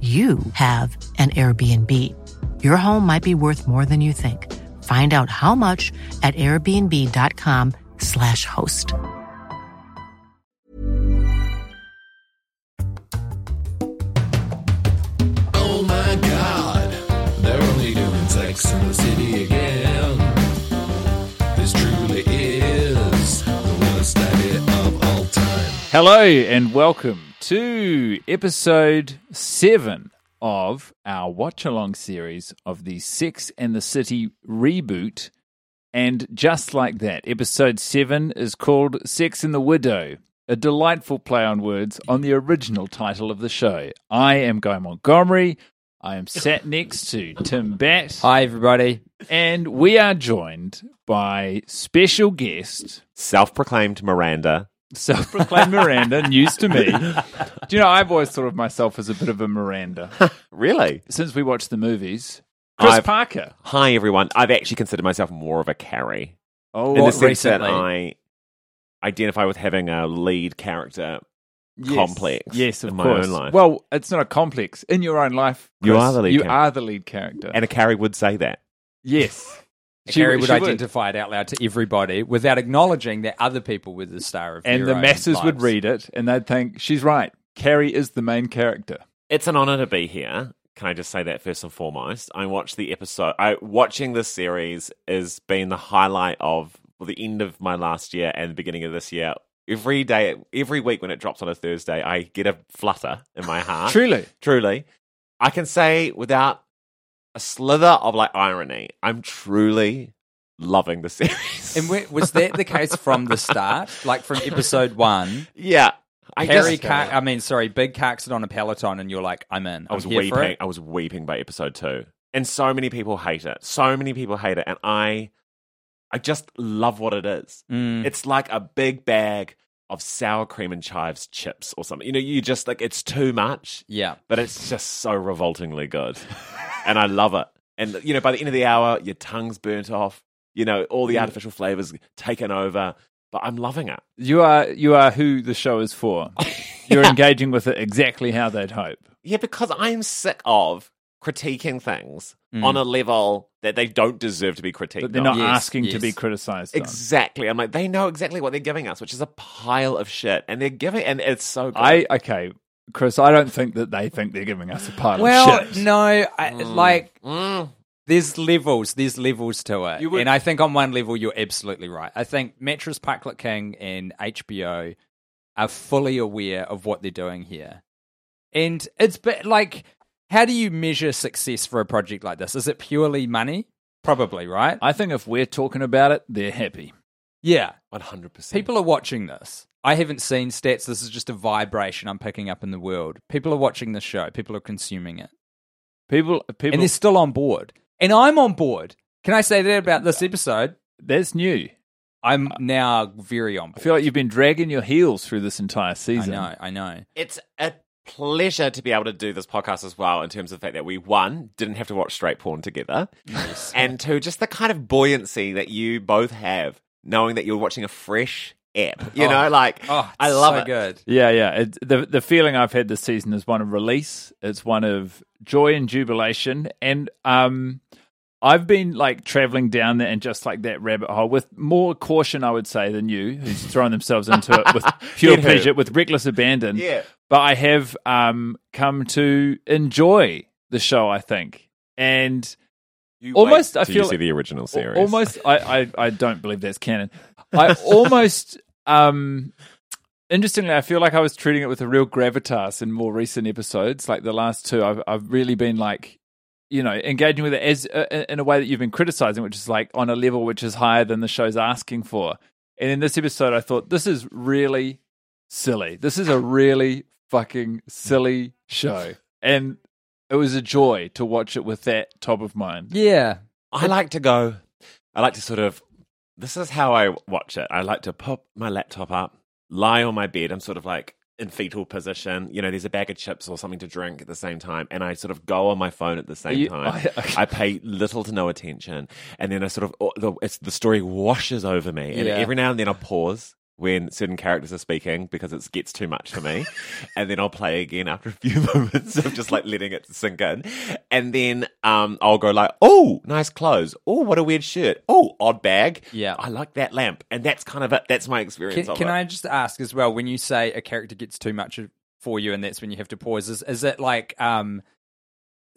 you have an Airbnb. Your home might be worth more than you think. Find out how much at airbnb.com/slash host. Oh my god, they're only doing sex in the city again. This truly is the worst idea of all time. Hello and welcome to episode 7 of our watch along series of the Sex and the City reboot. And just like that, episode 7 is called Sex and the Widow, a delightful play on words on the original title of the show. I am Guy Montgomery. I am sat next to Tim Batt. Hi, everybody. And we are joined by special guest, self proclaimed Miranda. Self proclaimed Miranda, news to me. Do you know, I've always thought of myself as a bit of a Miranda. Really? Since we watched the movies, Chris I've- Parker. Hi, everyone. I've actually considered myself more of a Carrie. Oh, in the sense that? I identify with having a lead character complex Yes, of in my course. own life. Well, it's not a complex. In your own life, You are the lead You character. are the lead character. and a Carrie would say that. yes. She Carrie would- would she would. identify it out loud to everybody without acknowledging that other people were the star of And the own masses would read it and they'd think, she's right. Carrie is the main character. It's an honor to be here. Can I just say that first and foremost? I watched the episode. I watching this series has been the highlight of well, the end of my last year and the beginning of this year. Every day, every week when it drops on a Thursday, I get a flutter in my heart. Truly. truly, I can say without a slither of like irony, I'm truly loving the series. And wa- was that the case from the start? Like from episode one? yeah, I just, car- I mean, sorry, Big carts on a Peloton, and you're like, I'm in. I was I'm weeping. I was weeping by episode two, and so many people hate it. So many people hate it, and I, I just love what it is. Mm. It's like a big bag of sour cream and chives chips or something. You know, you just like it's too much. Yeah. but it's just so revoltingly good. and I love it. And, you know, by the end of the hour, your tongue's burnt off, you know, all the mm. artificial flavors taken over, but I'm loving it. You are you are who the show is for. You're engaging with it exactly how they'd hope. Yeah, because I'm sick of critiquing things Mm. on a level that they don't deserve to be critiqued. But they're on. not Yes, asking to be criticized. on. Exactly. I'm like, they know exactly what they're giving us, which is a pile of shit. And they're giving, and it's so good. I okay, Chris, I don't think that they think they're giving us a pile Well, of shit. Well, no, I, like Mm. there's levels. There's levels to it, would- and I think on one level you're absolutely right. I think Mattress Parklet King and HBO are fully aware of what they're doing here, and it's but like, how do you measure success for a project like this? Is it purely money? Probably, right? I think if we're talking about it, they're happy. yeah. 100%. People are watching this. I haven't seen stats. This is just a vibration I'm picking up in the world. People are watching this show. People are consuming it. People, people, and they're still on board. And I'm on board. Can I say that about this episode? that's new. I'm now very on I feel like you've been dragging your heels through this entire season. I know, I know. it's a pleasure to be able to do this podcast as well in terms of the fact that we one didn't have to watch straight porn together and two just the kind of buoyancy that you both have knowing that you're watching a fresh app you Oh. know like Oh, i love so it good. Yeah, yeah. It, the the feeling I've had this season is one of release. It's one of joy and jubilation, and um, I've been like traveling down there and just like that rabbit hole with more caution, I would say, than you, who's thrown themselves into it with pure pleasure, with reckless abandon. Yeah. But I have um, come to enjoy the show. I think, and You Almost, I feel you see the original series. almost, I, I, I don't believe that's canon. I almost, um, interestingly, I feel like I was treating it with a real gravitas in more recent episodes, like the last two. I've, I've really been like, you know, engaging with it as uh, in a way that you've been criticizing, which is like on a level which is higher than the show's asking for. And in this episode, I thought this is really silly. This is a really fucking silly show, and it was a joy to watch it with that top of mind. Yeah. I like to go. I like to sort of. This is how I watch it. I like to pop my laptop up, lie on my bed. I'm sort of like in fetal position. You know, there's a bag of chips or something to drink at the same time, and I sort of go on my phone at the same You- time. I- I pay little to no attention, and then I sort of the, it's, the story washes over me, and Yeah. every now and then I pause when certain characters are speaking because it gets too much for me, and then I'll play again after a few moments of just like letting it sink in, and then um I'll go like, oh, nice clothes, oh, what a weird shirt, oh, odd bag, Yeah. I like that lamp, and that's kind of it. That's my experience. Can, can. I just ask as well, when you say a character gets too much for you and that's when you have to pause, is, is it like um,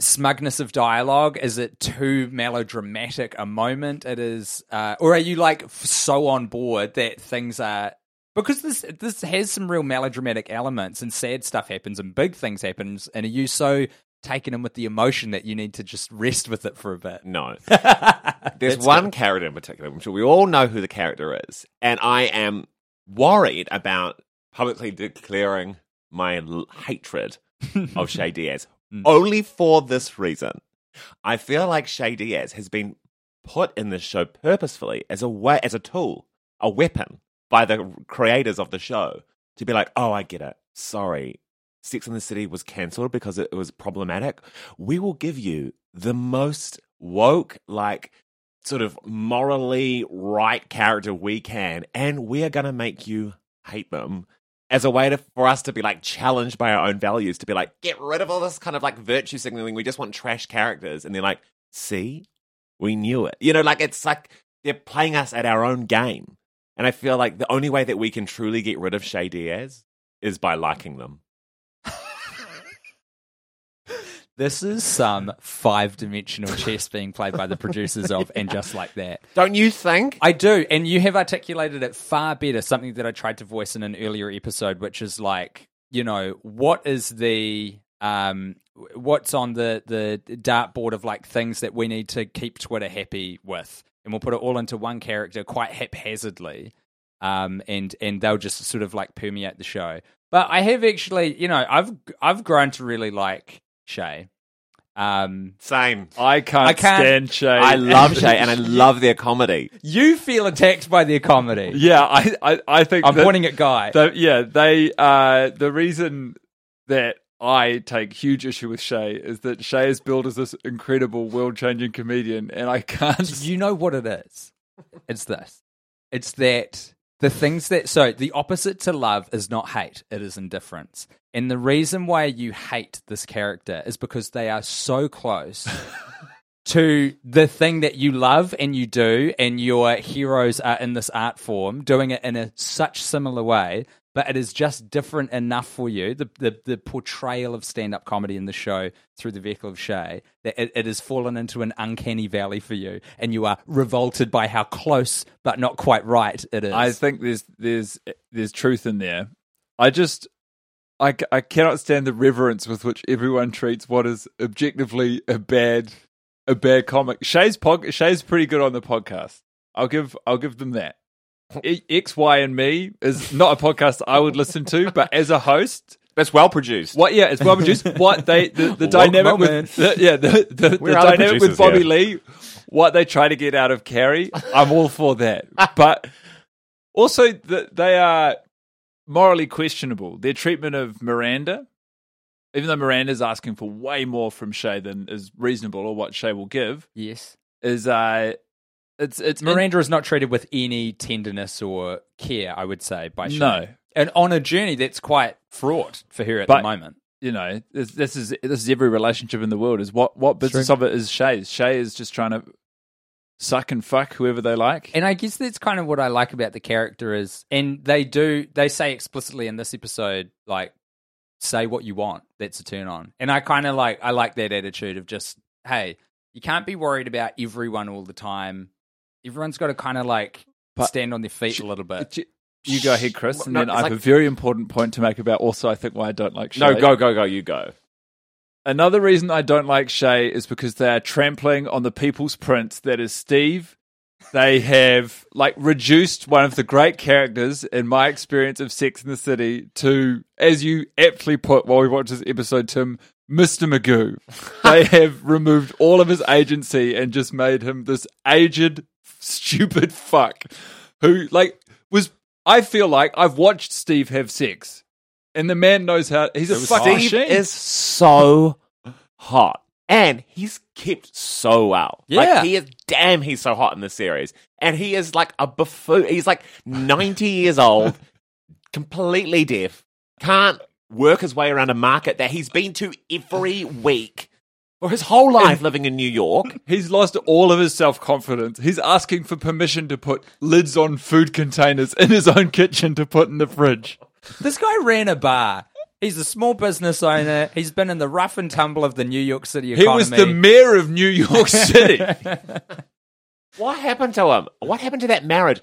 smugness of dialogue? Is it too melodramatic a moment? It is, uh, or are you like so on board that things are because this this has some real melodramatic elements and sad stuff happens and big things happens, and are you so taken in with the emotion that you need to just rest with it for a bit? No. There's one character in particular. I'm sure we all know who the character is, and I am worried about publicly declaring my l- hatred of Che Diaz Mm. only for this reason. I feel like Che Diaz has been put in this show purposefully as a way, as a tool, a weapon by the creators of the show to be like, "Oh, I get it. Sorry, Sex in the City was cancelled because it was problematic. We will give you the most woke, like sort of morally right character we can, and we are going to make you hate them as a way to, for us to be like challenged by our own values, to be like, get rid of all this kind of like virtue signaling. We just want trash characters. And they're like, see, we knew it. You know, like it's like they're playing us at our own game. And I feel like the only way that we can truly get rid of Che Diaz is by liking them. This is some five dimensional chess being played by the producers of And Just Like That. Don't you think? I do, and you have articulated it far better. Something that I tried to voice in an earlier episode, which is like, you know, what is the um, what's on the the dartboard of like things that we need to keep Twitter happy with, and we'll put it all into one character quite haphazardly, um, and and they'll just sort of like permeate the show. But I have actually, you know, I've I've grown to really like Che. Um, Same. I can't, I can't- stand Che. I love Che and I love their comedy. you feel attacked by their comedy. Yeah, I, I, I think I'm that- pointing at Guy. that- yeah, they. Uh, the reason that I take huge issue with Che is that Che is billed as this incredible, world-changing comedian, and I can't. you know what it is? It's this. It's that the things that so the opposite to love is not hate, it is indifference. And the reason why you hate this character is because they are so close to the thing that you love and you do, and your heroes are in this art form, doing it in a such similar way, but it is just different enough for you. The the, the portrayal of stand up comedy in the show through the vehicle of Che, that it, it has fallen into an uncanny valley for you, and you are revolted by how close but not quite right it is. I think there's there's there's truth in there. I just I, I cannot stand the reverence with which everyone treats what is objectively a bad a bad comic. Che's pod, Che's pretty good on the podcast. I'll give I'll give them that. X Y and Me is not a podcast I would listen to, but as a host, that's well produced. what? Yeah, it's well produced. What they the, the dynamic moment. with the, yeah the the, the Where the dynamic with Bobby here? Lee, what they try to get out of Carrie, I'm all for that. But also, the, they are morally questionable. Their treatment of Miranda, even though Miranda's asking for way more from Che than is reasonable or what Che will give, yes. is uh, it's it's Miranda is not treated with any tenderness or care, I would say, by Che. No. And on a journey that's quite fraught for her at But- the moment. you know, this, this is this is every relationship in the world. Is what what business of it is Che's? Che is just trying to suck and fuck whoever they like. And I guess that's kind of what I like about the character is, and they do they say explicitly in this episode, like say what you want. That's a turn on. And I kind of like I like that attitude of just hey, you can't be worried about everyone all the time. Everyone's got to kind of like But- stand on their feet a little bit. You go ahead, Chris, and No, then it's I have like- a very important point to make about also I think why I don't like Che. No, go, go, go. You go. Another reason I don't like Che is because they are trampling on the people's prince that is Steve. They have like reduced one of the great characters in my experience of Sex in the City to, as you aptly put while we watched this episode, Tim, Mr. Magoo. they have removed all of his agency and just made him this aged, stupid fuck who like was. I feel like I've watched Steve have sex, and the man knows how. He's a fucking Steve machine. is so hot. And he's kept so well. Yeah. Like, he is, damn, he's so hot in this series. And he is like a buffoon. He's like 90 years old, completely deaf, can't work his way around a market that he's been to every week for his whole life living in New York. He's lost all of his self confidence. He's asking for permission to put lids on food containers in his own kitchen to put in the fridge. This guy ran a bar. He's a small business owner. He's been in the rough and tumble of the New York City economy. He was the mayor of New York City. What happened to him? What happened to that marriage?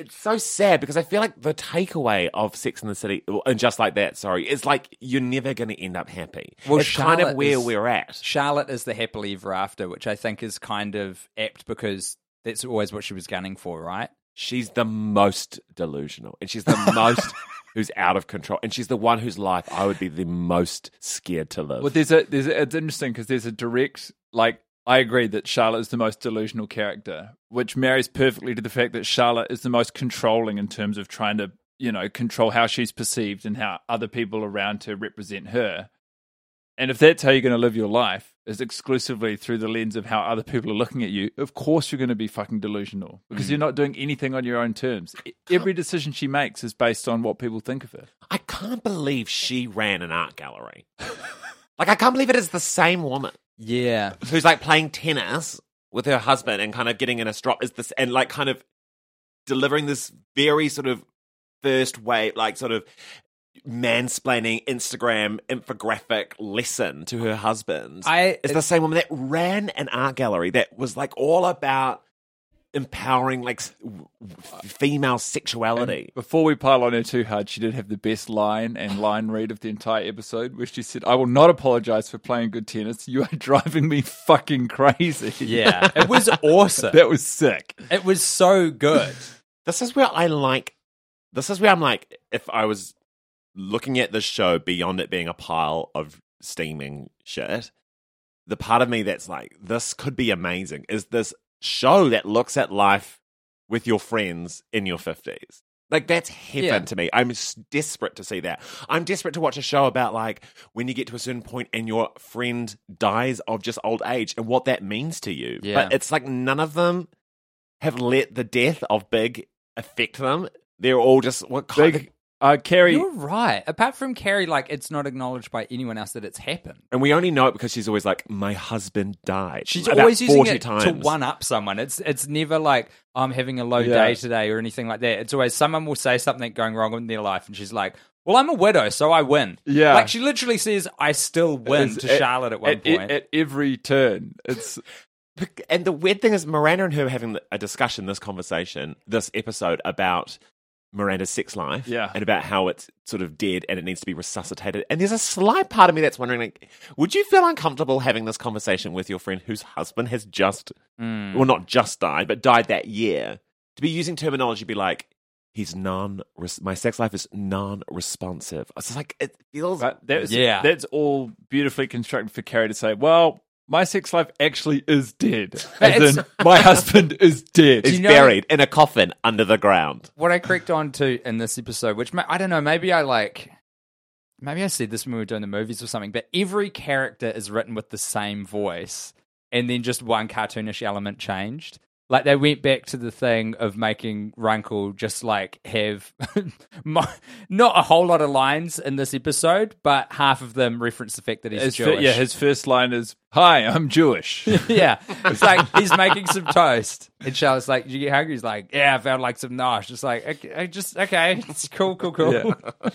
It's so sad because I feel like the takeaway of Sex in the City, and just like that, sorry, is like you're never going to end up happy. Well, it's kind of where is- we're at. Charlotte is the happily ever after, which I think is kind of apt because that's always what she was gunning for, right? She's the most delusional, and she's the most who's out of control, and she's the one whose life I would be the most scared to live. well, there's a, there's a, it's interesting because there's a direct, like, I agree that Charlotte is the most delusional character, which marries perfectly to the fact that Charlotte is the most controlling in terms of trying to, you know, control how she's perceived and how other people around her represent her. And if that's how you're going to live your life, is exclusively through the lens of how other people are looking at you, of course you're going to be fucking delusional because mm. you're not doing anything on your own terms. Every decision she makes is based on what people think of her. I can't believe she ran an art gallery. like I can't believe it is the same woman. Yeah. who's like playing tennis with her husband and kind of getting in a strop is this and like kind of delivering this very sort of first wave like sort of mansplaining instagram infographic lesson to her husband I it's the same woman that ran an art gallery that was like all about empowering like s- w- w- female sexuality Before we pile on her too hard, she did have the best line and line read of the entire episode, where she said, "I will not apologize for playing good tennis. You are driving me fucking crazy." yeah. It was awesome. that was sick. It was so good. this is where I like. This is where I'm like, if I was looking at this show beyond it being a pile of steaming shit, the part of me that's like, this could be amazing is this show that looks at life with your friends in your 50s. Like, that's heaven Yeah. to me. I'm s- desperate to see that. I'm desperate to watch a show about, like, when you get to a certain point and your friend dies of just old age and what that means to you. Yeah. But it's like none of them have let the death of Big affect them. They're all just what kind Big, uh, Carrie. You're right. Apart from Carrie, like it's not acknowledged by anyone else that it's happened. and we only know it because she's always like, "My husband died." She's About always using 40 it times. to one up someone. It's it's never like I'm having a low Yeah. day today or anything like that. It's always someone will say something going wrong in their life, and she's like, "Well, I'm a widow, so I win." Yeah. like she literally says, "I still win" It's to Charlotte at one at, point. At, every turn, it's And the weird thing is, Miranda and her were having a discussion, this conversation, this episode about Miranda's sex life, Yeah. and about how it's sort of dead and it needs to be resuscitated. And there's a slight part of me that's wondering, like, would you feel uncomfortable having this conversation with your friend whose husband has just, Mm. well, not just died, but died that year? To be using terminology, be like, he's non, my sex life is non-responsive. It's like it feels. That's, Yeah. that's all beautifully constructed for Carrie to say, well, my sex life actually is dead. As in, my husband is dead. He's you know- buried in a coffin under the ground. what I correct on to in this episode, which ma- I don't know, maybe I like, maybe I said this when we were doing the movies or something, but every character is written with the same voice, and then just one cartoonish element changed. Like they went back to the thing of making Runkle just like have not a whole lot of lines in this episode, but half of them reference the fact that he's His fir- Jewish. yeah, his first line is, "Hi, I'm Jewish." yeah, it's like he's making some toast, and Charlotte's like, "Did you get hungry?" He's like, "Yeah, I found like some nosh." Just like, okay, I just okay, it's cool, cool, cool. Yeah.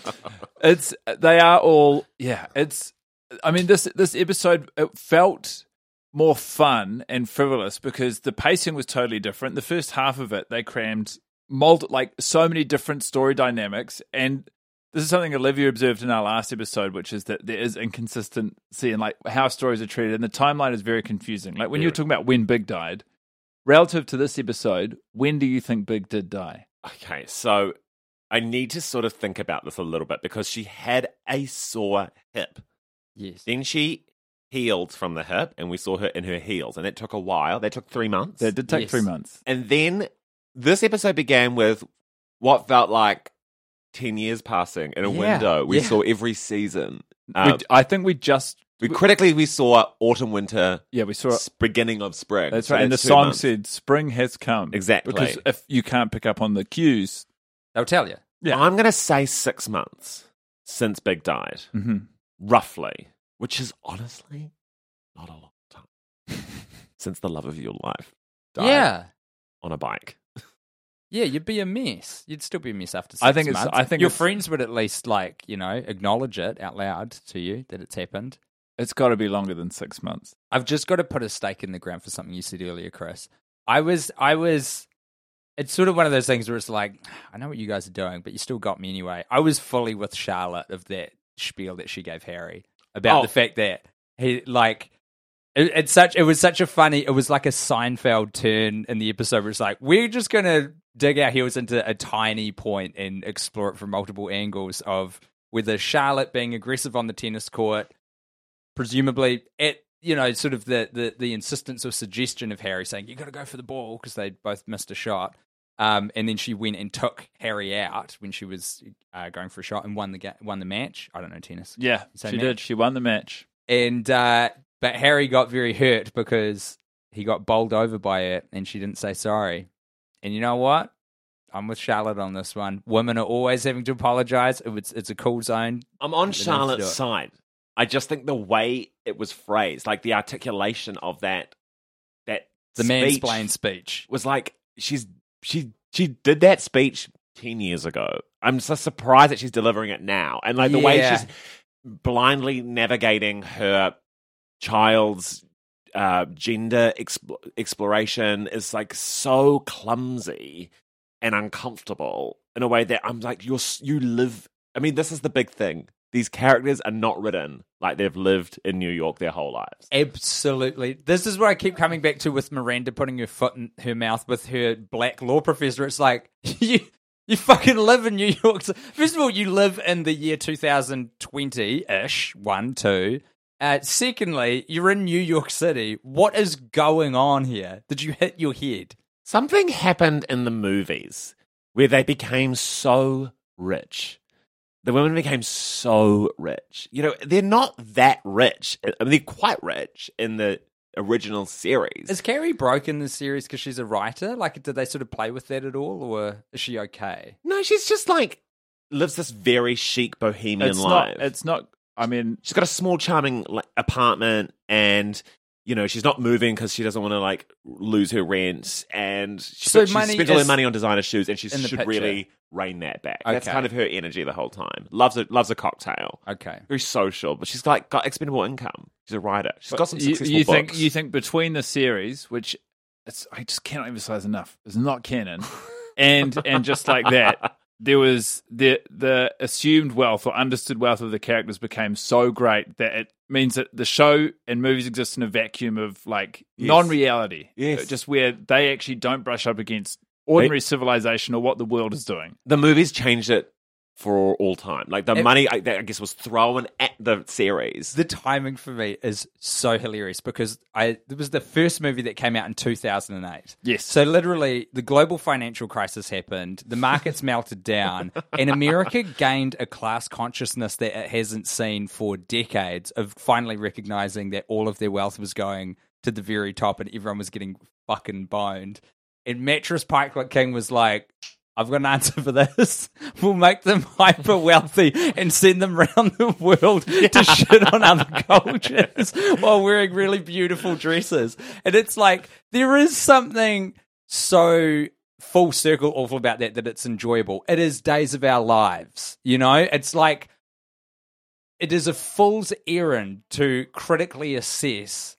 it's they are all yeah. It's I mean this this episode it felt more fun and frivolous because the pacing was totally different. The first half of it they crammed multi, like so many different story dynamics and. This is something Olivia observed in our last episode, which is that there is inconsistency in like how stories are treated, and the timeline is very confusing. Like when you were talking about when Big died, relative to this episode, when do you think Big did die? Okay, so I need to sort of think about this a little bit because she had a sore hip. Yes. Then she healed from the hip, and we saw her in her heels, and that took a while. That took three months. That did take Yes. three months. And then this episode began with what felt like 10 years passing in a Yeah, window. We yeah. saw every season. We d- I think we just we, critically, we saw autumn, winter, yeah we saw s- beginning of spring. That's So right. And the song months. said, Spring has come. Exactly. Because if you can't pick up on the cues, They'll tell you. Yeah. I'm going to say six months since Big died, Mhm. roughly, which is honestly not a long time since the love of your life died Yeah. on a bike. Yeah, you'd be a mess. You'd still be a mess after six I think it's- months. I think your it's- friends would at least like you know acknowledge it out loud to you that it's happened. it's got to be longer than six months. I've just got to put a stake in the ground for something you said earlier, Chris. I was, I was. It's sort of one of those things where it's like, I know what you guys are doing, but you still got me anyway. I was fully with Charlotte of that spiel that she gave Harry about Oh. the fact that he like. It, it's such. It was such a funny. It was like a Seinfeld turn in the episode where it's like we're just gonna dig our heels into a tiny point and explore it from multiple angles of whether Charlotte being aggressive on the tennis court, presumably at you know sort of the the, the insistence or suggestion of Harry saying you got to go for the ball because they both missed a shot. Um, and then she went and took Harry out when she was uh, going for a shot and won the ga- won the match. I don't know tennis. Yeah, she match. did. She won the match. And uh, but Harry got very hurt because he got bowled over by it, and she didn't say sorry. And you know what? I'm with Charlotte on this one. Women are always having to apologize. It was, it's a cool zone. I'm on They don't have to do Charlotte's side. I just think the way it was phrased, like the articulation of that, that The speech mansplain speech. was like she's she she did that speech ten years ago. I'm so surprised that she's delivering it now, and like the way she's blindly navigating her child's uh, gender exp- exploration is like so clumsy and uncomfortable in a way that I'm like you're you live. I mean, this is the big thing. These characters are not written like they've lived in New York their whole lives. Absolutely. This is what I keep coming back to with Miranda putting her foot in her mouth with her black law professor. It's like, you, you fucking live in New York. First of all, you live in the year 2020 ish, one, two. Uh, secondly, you're in New York City. What is going on here? Did you hit your head? Something happened in the movies where they became so rich. The women became so rich. You know, they're not that rich. I mean, they're quite rich in the original series. Is Carrie broke in the series because she's a writer? Like, did they sort of play with that at all, or is she okay? no, she's just like lives this very chic bohemian It's life. not. It's not. I mean, she's got a small, charming like, apartment, and you know she's not moving because she doesn't want to like lose her rent, and she, So she spends all her money on designer shoes, and she should picture. really rein that back. That's kind of her energy the whole time. Loves a loves a cocktail. Okay. Very social, but she's like got expendable income. She's a writer. She's got some you, successful you books. think you think between the series, which it's, I just cannot emphasize enough, is not canon, and and just like that, there was the the assumed wealth or understood wealth of the characters became so great that it means that the show and movies exist in a vacuum of like Yes. non-reality, Yes. just where they actually don't brush up against ordinary civilization or what the world is doing. the movies changed it for all time. Like the It- money, I, that I guess, was thrown at the series. The timing for me is so hilarious because I it was the first movie that came out in 2008. Yes. So literally the global financial crisis happened, the markets melted down, and America gained a class consciousness that it hasn't seen for decades of finally recognizing that all of their wealth was going to the very top and everyone was getting fucking boned. and Mattress Pikelet King was like, I've got an answer for this. We'll make them hyper wealthy and send them around the world to shit on other cultures while wearing really beautiful dresses. And it's like, there is something so full circle awful about that that it's enjoyable. It is days of our lives, you know? It's like, it is a fool's errand to critically assess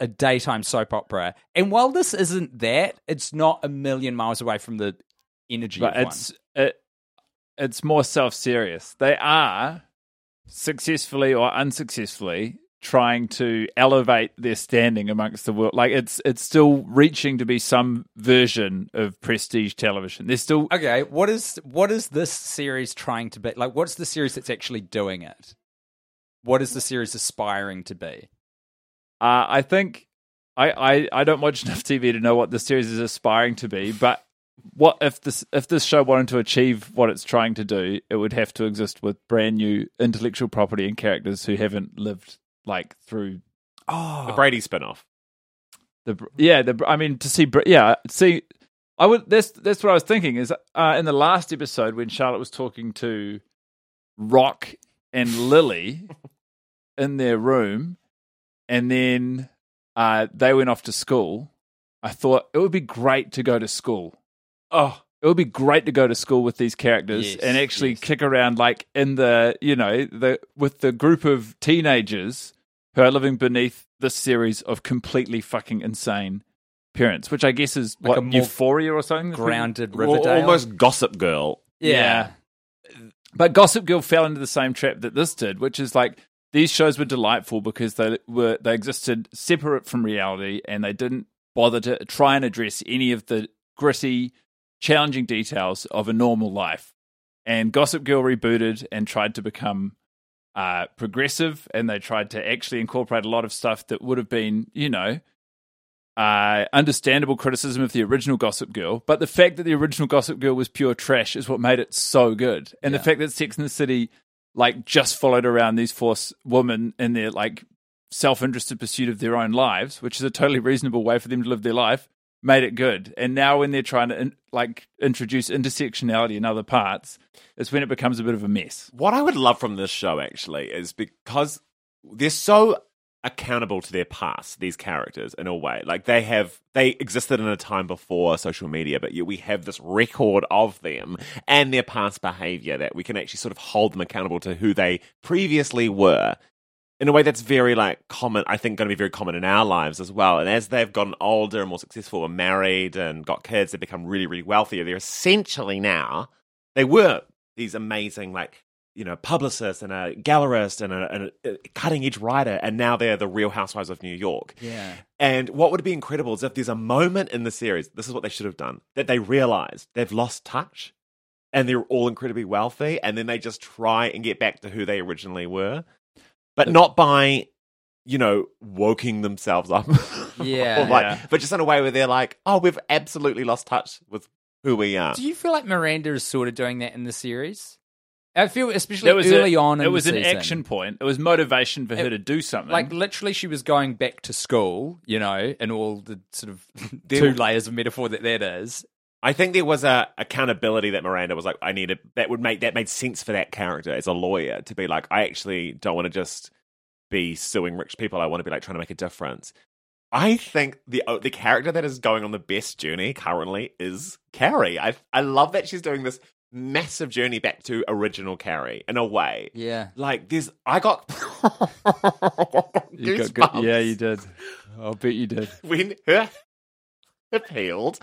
a daytime soap opera. And while this isn't that, it's not a million miles away from the energy but of one. it's it, it's more self serious. They are successfully or unsuccessfully trying to elevate their standing amongst the world. Like it's it's still reaching to be some version of prestige television. They're still Okay, what is what is this series trying to be? Like, what's the series that's actually doing it? What is the series aspiring to be? Uh, I think I, I, I don't watch enough TV to know what the series is aspiring to be, but what if this if this show wanted to achieve what it's trying to do, it would have to exist with brand new intellectual property and characters who haven't lived like through Oh, A Brady spinoff. the yeah the I mean to see yeah see I would that's that's what I was thinking is uh, in the last episode when Charlotte was talking to Rock and Lily in their room and then uh, they went off to school. I thought it would be great to go to school. Oh, it would be great to go to school with these characters Yes, and actually yes. kick around like in the you know the with the group of teenagers who are living beneath this series of completely fucking insane parents, which I guess is Like what a Euphoria or something. grounded Al- Riverdale. Almost Gossip Girl. yeah. But Gossip Girl fell into the same trap that this did, which is like these shows were delightful because they were they existed separate from reality and they didn't bother to try and address any of the gritty, challenging details of a normal life. And Gossip Girl rebooted and tried to become uh, progressive, and they tried to actually incorporate a lot of stuff that would have been, you know, uh, understandable criticism of the original Gossip Girl, but the fact that the original Gossip Girl was pure trash is what made it so good. And the fact that Sex and the City like just followed around these four women in their like self-interested pursuit of their own lives, which is a totally reasonable way for them to live their life, made it good. And now when they're trying to in, like introduce intersectionality in other parts, it's when it becomes a bit of a mess. What I would love from this show actually is because they're so accountable to their past, these characters, in a way. Like they have they existed in a time before social media, but yet we have this record of them and their past behavior that we can actually sort of hold them accountable to who they previously were. In a way that's very like common, I think going to be very common in our lives as well. And as they've gotten older and more successful and married and got kids, they've become really, really wealthy They're essentially now they were these amazing like you know publicist and a gallerist and a, and a uh, cutting edge writer and now they're the real housewives of new york Yeah. and what would be incredible is if there's a moment in the series this is what they should have done that they realize they've lost touch and they're all incredibly wealthy and then they just try and get back to who they originally were but not by you know woking themselves up Yeah. Or like- Yeah. but just in a way where they're like oh we've absolutely lost touch with who we are Do you feel like Miranda is sort of doing that in the series? I feel especially There was early a, on. In it was the an season. action point. It was motivation for her to do something. Like literally, she was going back to school, you know, and all the sort of two layers of metaphor that that is. I think there was a accountability that Miranda was like, I need it. That would make that made sense for that character as a lawyer to be like, I actually don't want to just be suing rich people. I want to be like trying to make a difference. I think the uh, the character that is going on the best journey currently is Carrie. I I love that she's doing this massive journey back to original Carrie in a way. Yeah. Like there's, I got You got good- yeah, you did. I'll bet you did. when her hip healed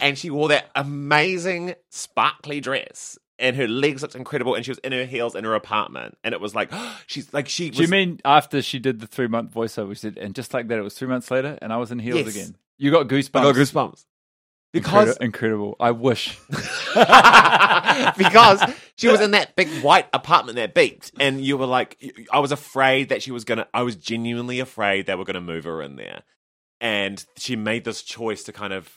and she wore that amazing sparkly dress and her legs looked incredible and she was in her heels in her apartment and it was like she's like she was Do you mean after she did the three month voiceover, she said, and just like that, it was three months later, and I was in heels Yes. again. You got goosebumps. I got goosebumps because Incredi- incredible. I wish. because she was in that big white apartment that beeped and you were like I was afraid that she was gonna I was genuinely afraid they were gonna move her in there and she made this choice to kind of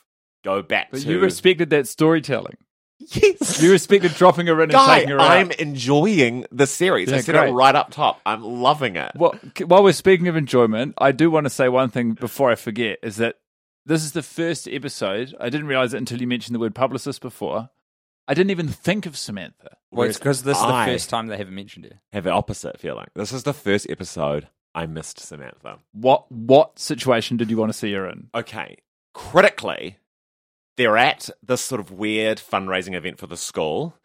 go back But to you respected that storytelling. yes You respected dropping her in and Guy, taking her I'm out. enjoying the series. I Yeah, said great. it right up top. I'm loving it. Well, while we're speaking of enjoyment, I do want to say one thing before I forget is that this is the first episode. I didn't realize it until you mentioned the word publicist before. I didn't even think of Samantha. Well, it's because this is the I- first time they haven't mentioned it. Have the opposite feeling. This is the first episode I missed Samantha. What what situation did you want to see her in? Okay, critically, they're at this sort of weird fundraising event for the school,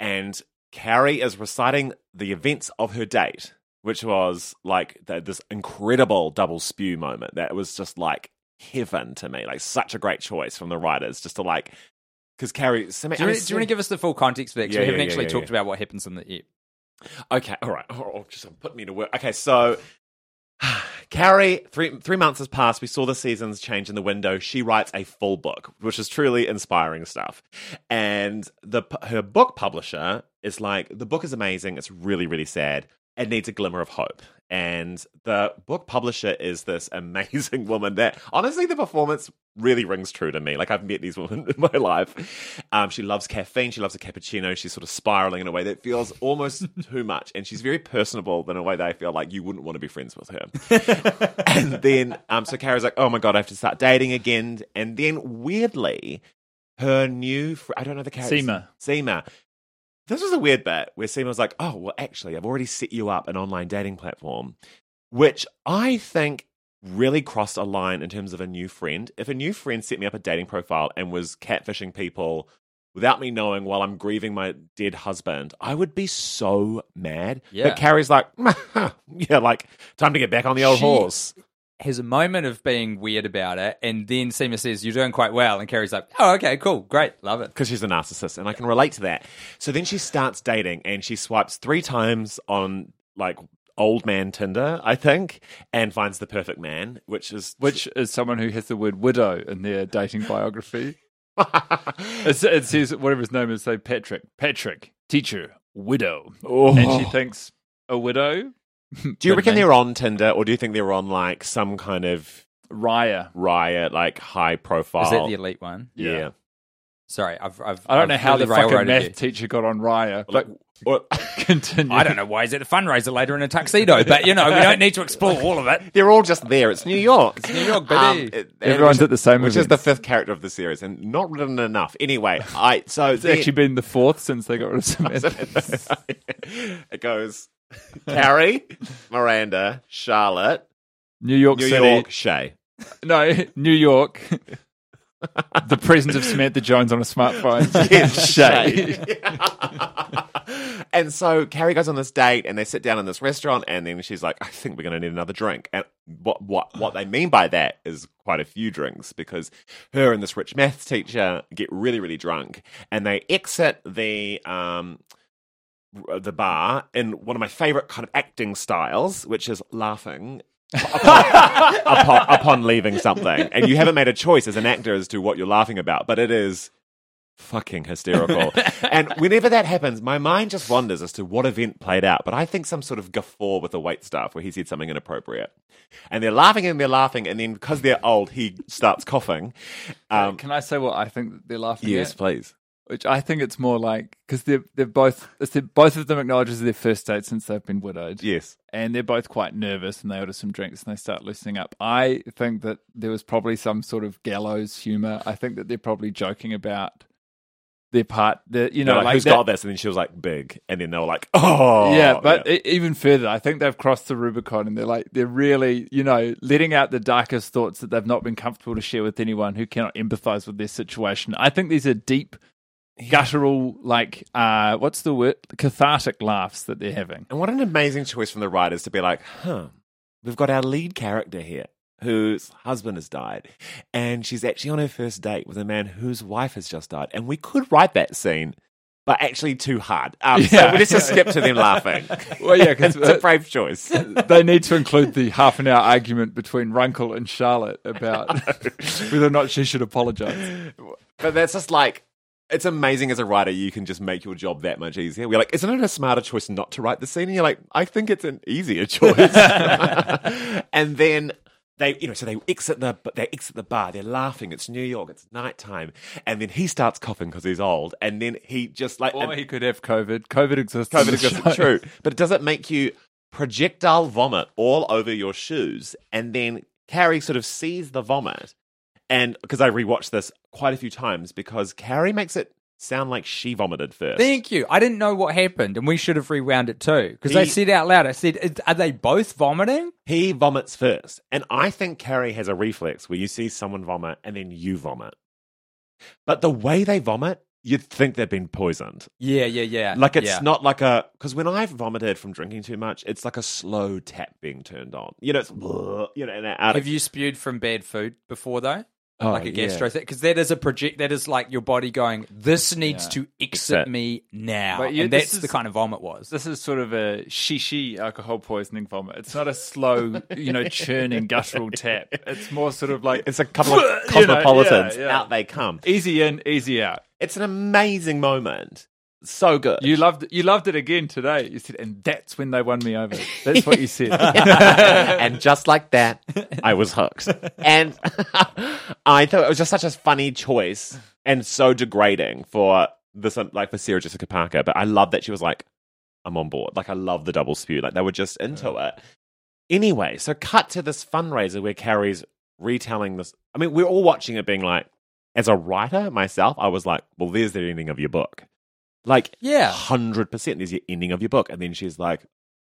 and Carrie is reciting the events of her date, which was like th- this incredible double spew moment that was just like heaven to me. Like such a great choice from the writers, just to like because Carrie. Sam- Do you, want- do you want to give us the full context of that? 'Cause Yeah, we haven't yeah, actually yeah, talked yeah. about what happens in the ep. Okay, all right. Oh, oh, just put me to work. Okay, so Carrie, three three months has passed. We saw the seasons change in the window. She writes a full book, which is truly inspiring stuff. And the her book publisher is like, the book is amazing. It's really really sad. It needs a glimmer of hope. And the book publisher is this amazing woman that honestly the performance really rings true to me. Like I've met these women in my life. Um, she loves caffeine. She loves a cappuccino. She's sort of spiraling in a way that feels almost too much. And she's very personable in a way that I feel like you wouldn't want to be friends with her. and then, um, so Carrie's like, oh my God, I have to start dating again. And then weirdly, her new, fr- I don't know the character. Seema. Seema. This was a weird bit where Seema was like, oh, well, actually, I've already set you up an online dating platform, which I think really crossed a line in terms of a new friend. If a new friend set me up a dating profile and was catfishing people without me knowing while I'm grieving my dead husband, I would be so mad. Yeah. But Carrie's like, yeah, like, time to get back on the old She- horse. Has a moment of being weird about it, and then Seema says, You're doing quite well. And Carrie's like, Oh, okay, cool, great, love it. because she's a narcissist and I can relate to that. So then she starts dating and she swipes three times on like old man Tinder, I think, and finds the perfect man, which is Which is someone who has the word widow in their dating biography. It says whatever his name is, say Patrick. Patrick, teacher, widow. Oh. And she thinks a widow. Do you reckon they're on Tinder or do you think they're on like some kind of Raya? riot, like high profile? Is that the elite one? yeah. Sorry, I've. I've I don't I've know how really the fucking math you. teacher got on Raya, Like, but or- continue. I don't know why he's at a fundraiser later in a tuxedo, but you know we don't need to explore all of it. they're all just there. It's New York. It's New York, baby. it- Everyone's which- at the same Which is the fifth character of the series and not written enough. Anyway, I so It's actually been the fourth since they got rid of Samantha. it goes Carrie, Miranda, Charlotte, New York New City. York, Che. No, New York. the presence of Samantha Jones on a smartphone. Yes, Che. and so Carrie goes on this date and they sit down in this restaurant and then she's like, I think we're gonna need another drink. And what what what they mean by that is quite a few drinks because her and this rich maths teacher get really, really drunk and they exit the um the bar in one of my favorite kind of acting styles, which is laughing upon, upon, upon leaving something. And you haven't made a choice as an actor as to what you're laughing about, but it is fucking hysterical. and whenever that happens, my mind just wanders as to what event played out. But I think some sort of guffaw with the wait staff where he said something inappropriate. And they're laughing and they're laughing, and then because they're old, he starts coughing. Um, Can I say what I think they're laughing yes, at? please. Which I think it's more like because they're they're both it's their- both of them acknowledges their first date since they've been widowed. Yes. and they're both quite nervous and they order some drinks and they start loosening up. I think that there was probably some sort of gallows humor. I think that they're probably joking about their part. The you know, No, like, like who's that- got this? And then she was like, big. And then they were like, oh. yeah, but e- even further, I think they've crossed the Rubicon and they're like they're really, you know, letting out the darkest thoughts that they've not been comfortable to share with anyone who cannot empathize with their situation. I think these are deep, guttural, like uh, what's the word? Cathartic laughs that they're having. And what an amazing choice from the writers to be like, huh, we've got our lead character here whose husband has died. And she's actually on her first date with a man whose wife has just died. And we could write that scene, but actually too hard. Um, So Yeah. let's just skip to them laughing. Well, yeah, 'cause- it's a brave choice. they need to include the half an hour argument between Runkle and Charlotte about whether or not she should apologize. But that's just like, it's amazing as a writer, you can just make your job that much easier. We're like, isn't it a smarter choice not to write the scene? And you're like, I think it's an easier choice. and then they, you know, so they exit the they exit the bar. They're laughing. It's New York. It's nighttime, and then he starts coughing because he's old. And then he just like Or and he could have COVID. COVID exists. COVID exists. is true, but does it make you projectile vomit all over your shoes? And then Carrie sort of sees the vomit. And because I rewatched this quite a few times because Carrie makes it sound like she vomited first. Thank you. I didn't know what happened, and we should have rewound it too. Because I said out loud, I said, "Are they both vomiting?" He vomits first. And I think Carrie has a reflex where you see someone vomit and then you vomit. But the way they vomit, you'd think they've been poisoned. Yeah, yeah, yeah. Like it's yeah. not like a because when I've vomited from drinking too much, it's like a slow tap being turned on. You know, it's you know, and out Have you spewed from bad food before though? Oh, like a yeah. gastro thing? Because that is a project. That is like your body going. This needs Yeah. to exit Exit. me now. But you- and that's is- the kind of vomit was. This is sort of a shishi alcohol poisoning vomit. It's not a slow, you know, churning guttural tap. It's more sort of like It's a couple of You know, cosmopolitans. yeah, yeah. Out they come. easy in, easy out. It's an amazing moment. So good. You loved it. You loved it again today. You said, and that's when they won me over. That's what you said. and just like that, I was hooked. And I thought it was just such a funny choice and so degrading for this, like for Sarah Jessica Parker. But I love that she was like, I'm on board. Like, I love the double spew. Like, they were just into it. Anyway, so cut to this fundraiser where Carrie's retelling this. I mean, we're all watching it being like, as a writer myself, I was like, well, there's the ending of your book. Like, Yeah. hundred percent. There's your ending of your book, and then she's like,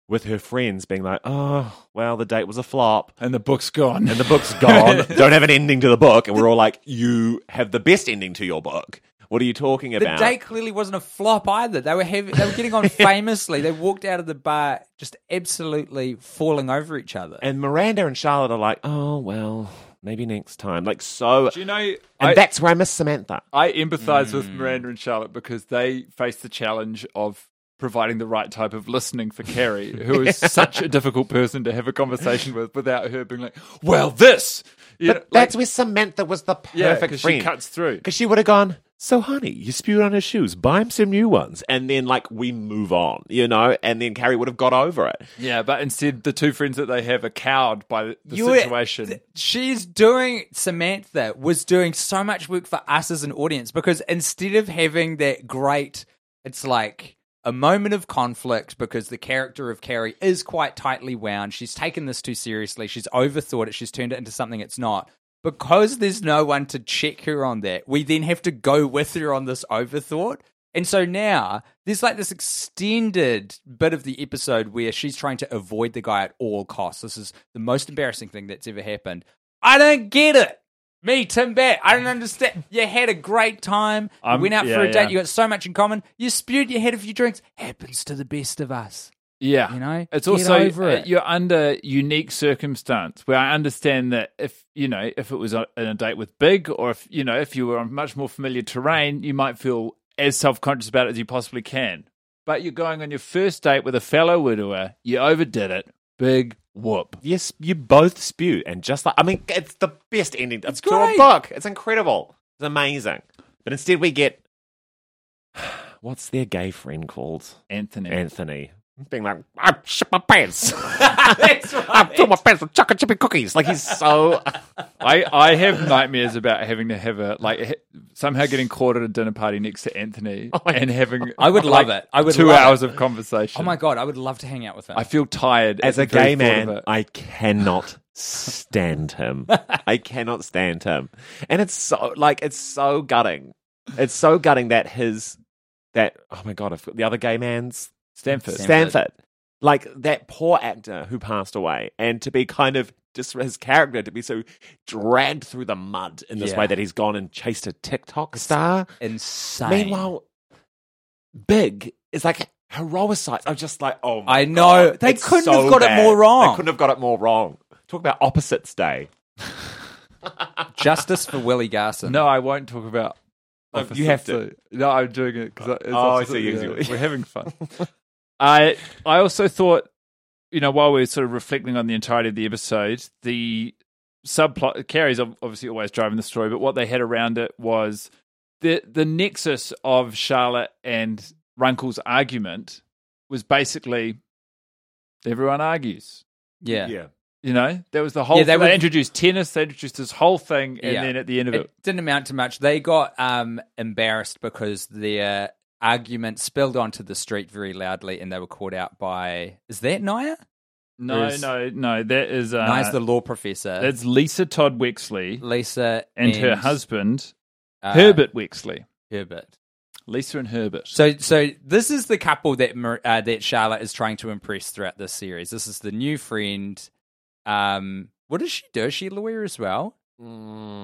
with her friends, being like, "Oh, well, the date was a flop, and the book's gone. and the book's gone. Don't have an ending to the book." And we're all like, "You have the best ending to your book. What are you talking about? The date clearly wasn't a flop either. They were heavy, they were getting on famously. They walked out of the bar just absolutely falling over each other. and Miranda and Charlotte are like, "Oh, well, maybe next time." Like so, Do you know? and I, that's where I miss Samantha. I empathize with hmm. Miranda and Charlotte because they face the challenge of providing the right type of listening for Carrie, who is such a difficult person to have a conversation with without her being like, "Well, this." You But know, like- that's where Samantha was the perfect yeah, perfect because she cuts through. Because she would have gone, so honey, you spewed on his shoes, buy him some new ones. And then, like, we move on, you know? And then Carrie would have got over it. Yeah, but instead, the two friends that they have are cowed by the, the You were- situation. th- she's doing Samantha was doing so much work for us as an audience because instead of having that great, it's like a moment of conflict because the character of Carrie is quite tightly wound. She's taken this too seriously. She's overthought it. She's turned it into something it's not. Because there's no one to check her on that, we then have to go with her on this overthought. And so now there's like this extended bit of the episode where she's trying to avoid the guy at all costs. This is the most embarrassing thing that's ever happened. I don't get it. Me, Tim Batt, I don't understand. You had a great time. You Um, went out yeah, for a date. yeah. You got so much in common. You spewed. You had a few drinks. Happens to the best of us. Yeah, You know, it's get also over uh, it. you're under unique circumstance where I understand that if you know if it was on on a date with Big, or if you know if you were on much more familiar terrain, you might feel as self conscious about it as you possibly can. But you're going on your first date with a fellow widower, you overdid it. Big whoop. Yes, you both spew. And just like, I mean, it's the best ending to a great. book. It's incredible. It's amazing. But instead, we get, what's their gay friend called? Anthony. Anthony. Being like, I shit my pants. That's right. I fill my pants with chocolate chippy cookies. Like, he's so. I, I have nightmares about having to have a like ha- somehow getting caught at a dinner party next to Anthony oh and having I would like, love it. I would two love hours it. of conversation. Oh my god, I would love to hang out with him. I feel tired As at a the very gay thought of man, it. I cannot stand him. I cannot stand him. And it's so, like, it's so gutting. It's so gutting that his, that, oh my God, I've got the other gay man's Stanford. Stanford. Like that poor actor who passed away, and to be kind of just his character to be so dragged through the mud in this Yeah. way that he's gone and chased a TikTok star. Insane. Meanwhile, Big is like heroicized. I'm just like, oh my I know. God, They it's couldn't so have got it more wrong. They couldn't have got it more wrong. Talk about opposites day. Justice for Willie Garson. No, I won't talk about. Oh, you have to. so- No, I'm doing it because Oh, I see, you- you- we're having fun. I I also thought, you know, while we are sort of reflecting on the entirety of the episode, the subplot Carrie's obviously always driving the story, but what they had around it was the the nexus of Charlotte and Runkle's argument was basically everyone argues. Yeah. yeah. You know, that was the whole. Yeah, they they, were- introduced tennis. They introduced this whole thing, and Yeah. then at the end of it, It didn't amount to much. They got um, embarrassed because their argument spilled onto the street very loudly, and they were caught out by. Is that Nya? No, Whereas- no, no. That is uh, Nice, the law professor. that's Lisa Todd Wexley Lisa and, her husband uh, Herbert Wexley. Herbert. Lisa and Herbert. So, so this is the couple that uh, that Charlotte is trying to impress throughout this series. This is the new friend. Um, what does she do? Is she a lawyer as well?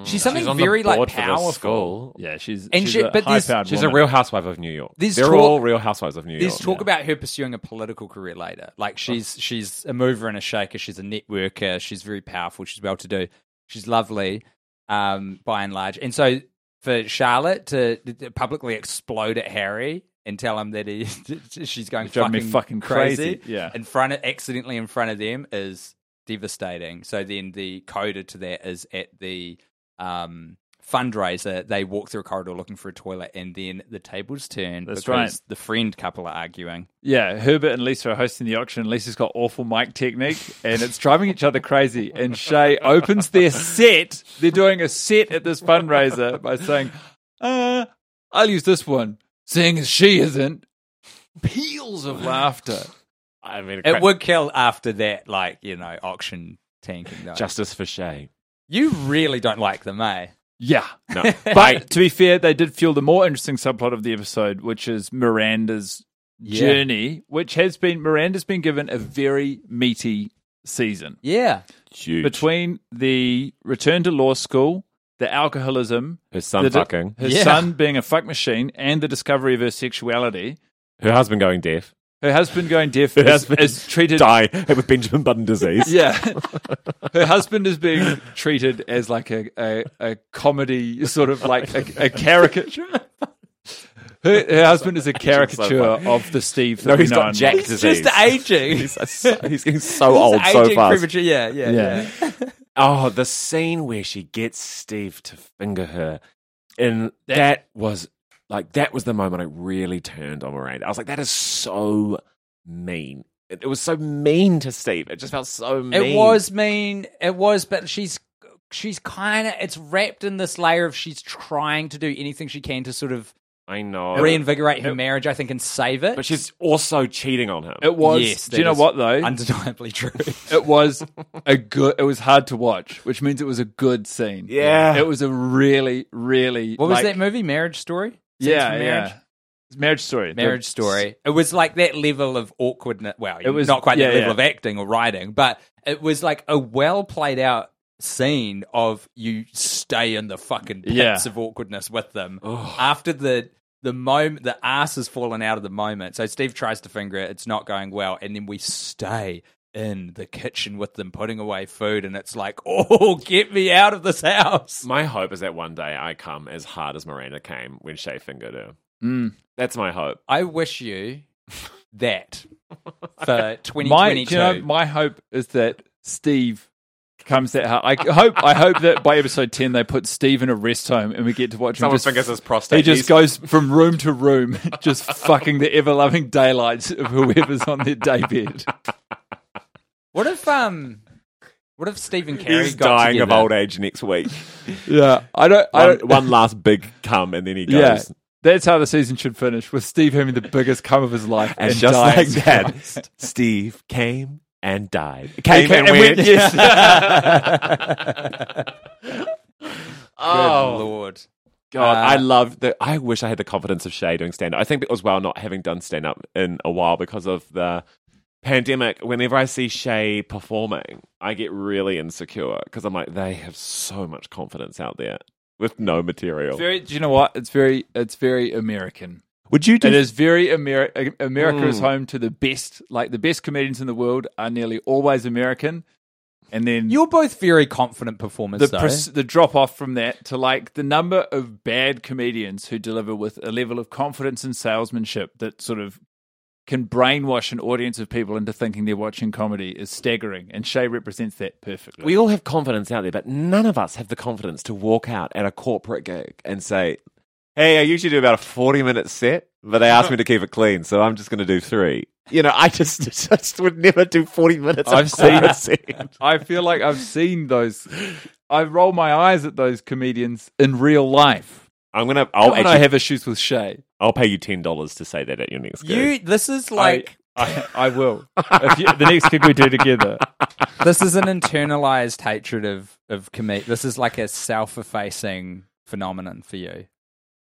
She's something the very like board for the powerful. school. yeah, she's And she's she- a but there's- She's a real housewife of New York. There's They're talk- all real housewives of New York. There's talk about her pursuing a political career later. Like she's she's a mover and a shaker. She's a networker. She's very powerful. She's well to do. She's lovely, um, by and large. And so for Charlotte to, to publicly explode at Harry and tell him that he she's going It's driving me fucking, fucking crazy. Yeah. in front of accidentally in front of them is devastating. So then the coda to that is at the um, fundraiser. They walk through a corridor looking for a toilet, and then the tables turn That's because right. the friend couple are arguing. Yeah, Herbert and Lisa are hosting the auction. Lisa's got awful mic technique, and it's driving each other crazy. And Che opens their set. They're doing a set at this fundraiser by saying, uh, "I'll use this one," seeing as she isn't. Peals of laughter. I mean, It would kill after that, like you know, auction tanking. Though. justice for Che. you really don't like them, eh? Yeah. No, But to be fair, they did fuel the more interesting subplot of the episode, which is Miranda's Yeah. journey, which has been Miranda's been given a very meaty season. Yeah, huge. between the return to law school, the alcoholism, her son the, fucking, her Yeah. son being a fuck machine, and the discovery of her sexuality. her husband going deaf, Her husband going deaf her is, husband is treated. die with Benjamin Button disease. Yeah, her husband is being treated as like a, a, a comedy, sort of like a, a caricature. Her, her husband is a caricature funny. of the Steve. No, that we he's know got and Jack love. he's disease. just aging. He's, so- he's getting so old so fast. premature. Yeah, yeah, Yeah. yeah. Oh, the scene where she gets Steve to finger her, and that, was like that was the moment I really turned on Miranda. I was like, that is so mean. It, it was so mean to Steve. It just felt so mean. It was mean. It was, but she's she's kind of it's wrapped in this layer of she's trying to do anything she can to sort of I know. reinvigorate her it- marriage. I think and save it. but she's also cheating on him. It was. Yes, do you know what though? undeniably true. It was a good. It was hard to watch, which means it was a good scene. Yeah. it was a really, really. what was that movie? Marriage Story. Yeah, marriage. yeah. Marriage story. Marriage The- Story. It was like that level of awkwardness. Well, It was- not quite yeah, that level yeah. of acting or writing, but it was like a well played out scene of you stay in the fucking pits Yeah. of awkwardness with them after the the moment the ass has fallen out of the moment. So Steve tries to finger it, it's not going well, and then we stay in the kitchen with them putting away food, and it's like, oh, get me out of this house. My hope is that one day I come as hard as Miranda came when Che fingered her. Mm. That's my hope. I wish you that for twenty My, you know, my hope is that Steve comes that hard. I hope. I hope that by episode ten they put Steve in a rest home and we get to watch him Someone just. fingers his prostate. he just goes from room to room, just fucking the ever loving daylights of whoever's on their daybed. What if um, what if Stephen Carey He's got dying of together- old age next week. Yeah, I don't. I One, don't one last big come, and then he goes. Yeah, that's how the season should finish with Steve having the biggest come of his life And, and, just dying like that, Christ. Steve came and died. Came Came, and, and went. went, yes. oh Lord. God, Uh, I love the. I wish I had the confidence of Che doing stand up. I think it was well not having done stand up in a while because of the pandemic. Whenever I see Che performing, I get really insecure because I'm like, they have so much confidence out there with no material. Very, do you know what? It's very, it's very American. Would you do? It is very Ameri- America is Mm. home to the best, like the best comedians in the world are nearly always American, and then You're both very confident performers, the though. pres- the drop off from that to like the number of bad comedians who deliver with a level of confidence and salesmanship that sort of can brainwash an audience of people into thinking they're watching comedy is staggering, and Che represents that perfectly. we all have confidence out there, but none of us have the confidence to walk out at a corporate gig and say, "Hey, I usually do about a forty-minute set, but they asked me to keep it clean, so I'm just going to do three. You know, I just, just would never do forty minutes. I've of seen- set. I feel like I've seen those. I roll my eyes at those comedians in real life. I'm gonna. I'll and actually. I have issues with Che. I'll pay you ten dollars to say that at your next gig. you, this is like I, I will. If you, the next gig we do together. this is an internalized hatred of of comedic. This is like a self-effacing phenomenon for you.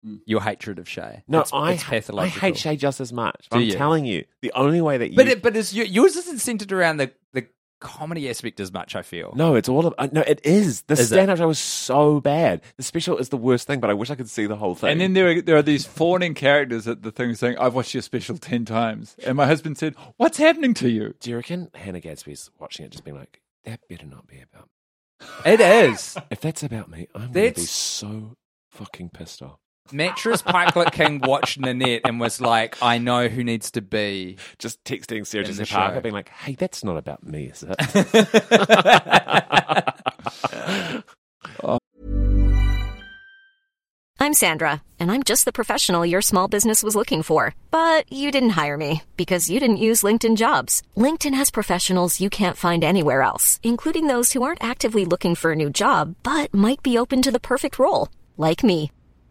Hmm. Your hatred of Che. No, it's, I, it's I hate Che just as much. Do I'm you? telling you, the only way that you. But it, but it's, yours isn't centered around the the comedy aspect as much. I feel. no, it's all of. Uh, no, it is. The Is it? stand up show was so bad. The special is the worst thing, but I wish I could see the whole thing. And then there are, there are these fawning characters at the thing saying, I've watched your special 10 times. And my husband said, What's happening to you? Do you reckon Hannah Gadsby's watching it just being like, that better not be about me? It is. If that's about me, I'm going to be so fucking pissed off. Mattress Pikelet King watched Nanette and was like, I know who needs to be. Just texting Sarah In Jessica the Parker, show. being like, hey, that's not about me, is it? I'm Sandra, and I'm just the professional your small business was looking for. But you didn't hire me because you didn't use LinkedIn jobs. LinkedIn has professionals you can't find anywhere else, including those who aren't actively looking for a new job but might be open to the perfect role, like me.